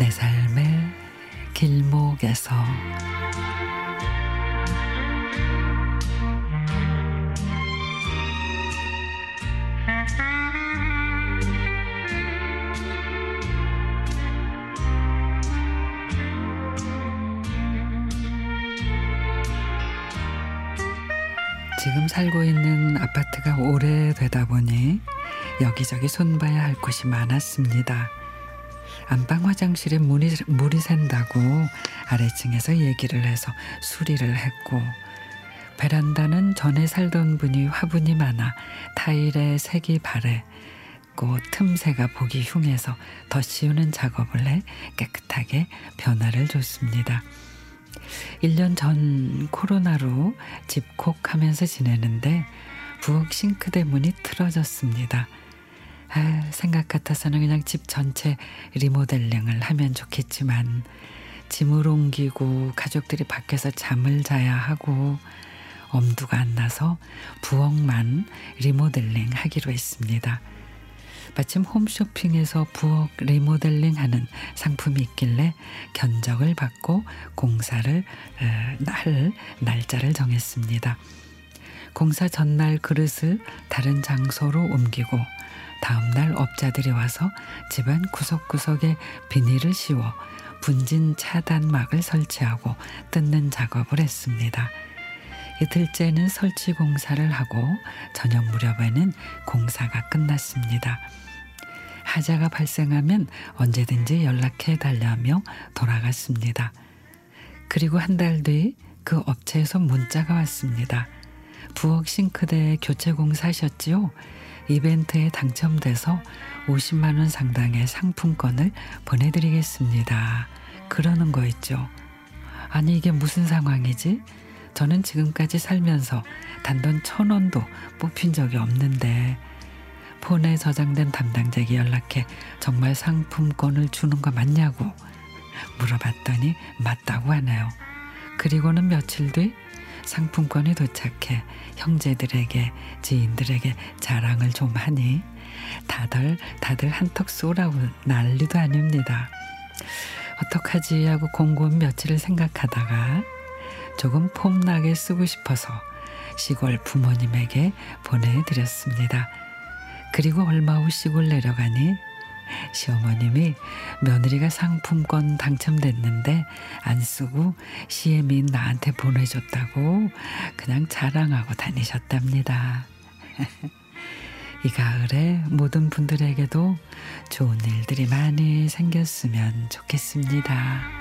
내 삶의 길목에서 지금 살고 있는 아파트가 오래되다 보니 여기저기 손봐야 할 곳이 많았습니다. 안방 화장실에 물이, 물이 샌다고 아래층에서 얘기를 해서 수리를 했고 베란다는 전에 살던 분이 화분이 많아 타일에 색이 바래 고 틈새가 보기 흉해서 더 씌우는 작업을 해 깨끗하게 변화를 줬습니다. 1년 전 코로나로 집콕하면서 지내는데 부엌 싱크대 문이 틀어졌습니다. 아, 생각 같아서는 그냥 집 전체 리모델링을 하면 좋겠지만 짐을 옮기고 가족들이 밖에서 잠을 자야 하고 엄두가 안 나서 부엌만 리모델링 하기로 했습니다. 마침 홈쇼핑에서 부엌 리모델링 하는 상품이 있길래 견적을 받고 공사를 할 날짜를 정했습니다. 공사 전날 그릇을 다른 장소로 옮기고 다음날 업자들이 와서 집안 구석구석에 비닐을 씌워 분진 차단막을 설치하고 뜯는 작업을 했습니다. 이틀째는 설치 공사를 하고 저녁 무렵에는 공사가 끝났습니다. 하자가 발생하면 언제든지 연락해 달라며 돌아갔습니다. 그리고 한 달 뒤 그 업체에서 문자가 왔습니다. 부엌 싱크대 교체 공사하셨지요? 이벤트에 당첨돼서 50만 원 상당의 상품권을 보내드리겠습니다. 그러는 거 있죠. 아니 이게 무슨 상황이지? 저는 지금까지 살면서 단돈 천 원도 뽑힌 적이 없는데 폰에 저장된 담당자에게 연락해 정말 상품권을 주는 거 맞냐고 물어봤더니 맞다고 하네요. 그리고는 며칠 뒤 상품권이 도착해 형제들에게 지인들에게 자랑을 좀 하니 다들 다들 한턱 쏘라고 난리도 아닙니다. 어떡하지 하고 공고한 며칠을 생각하다가 조금 폼나게 쓰고 싶어서 시골 부모님에게 보내드렸습니다. 그리고 얼마 후 시골 내려가니 시어머님이 며느리가 상품권 당첨됐는데 안 쓰고 시애미 나한테 보내줬다고 그냥 자랑하고 다니셨답니다. 이 가을에 모든 분들에게도 좋은 일들이 많이 생겼으면 좋겠습니다.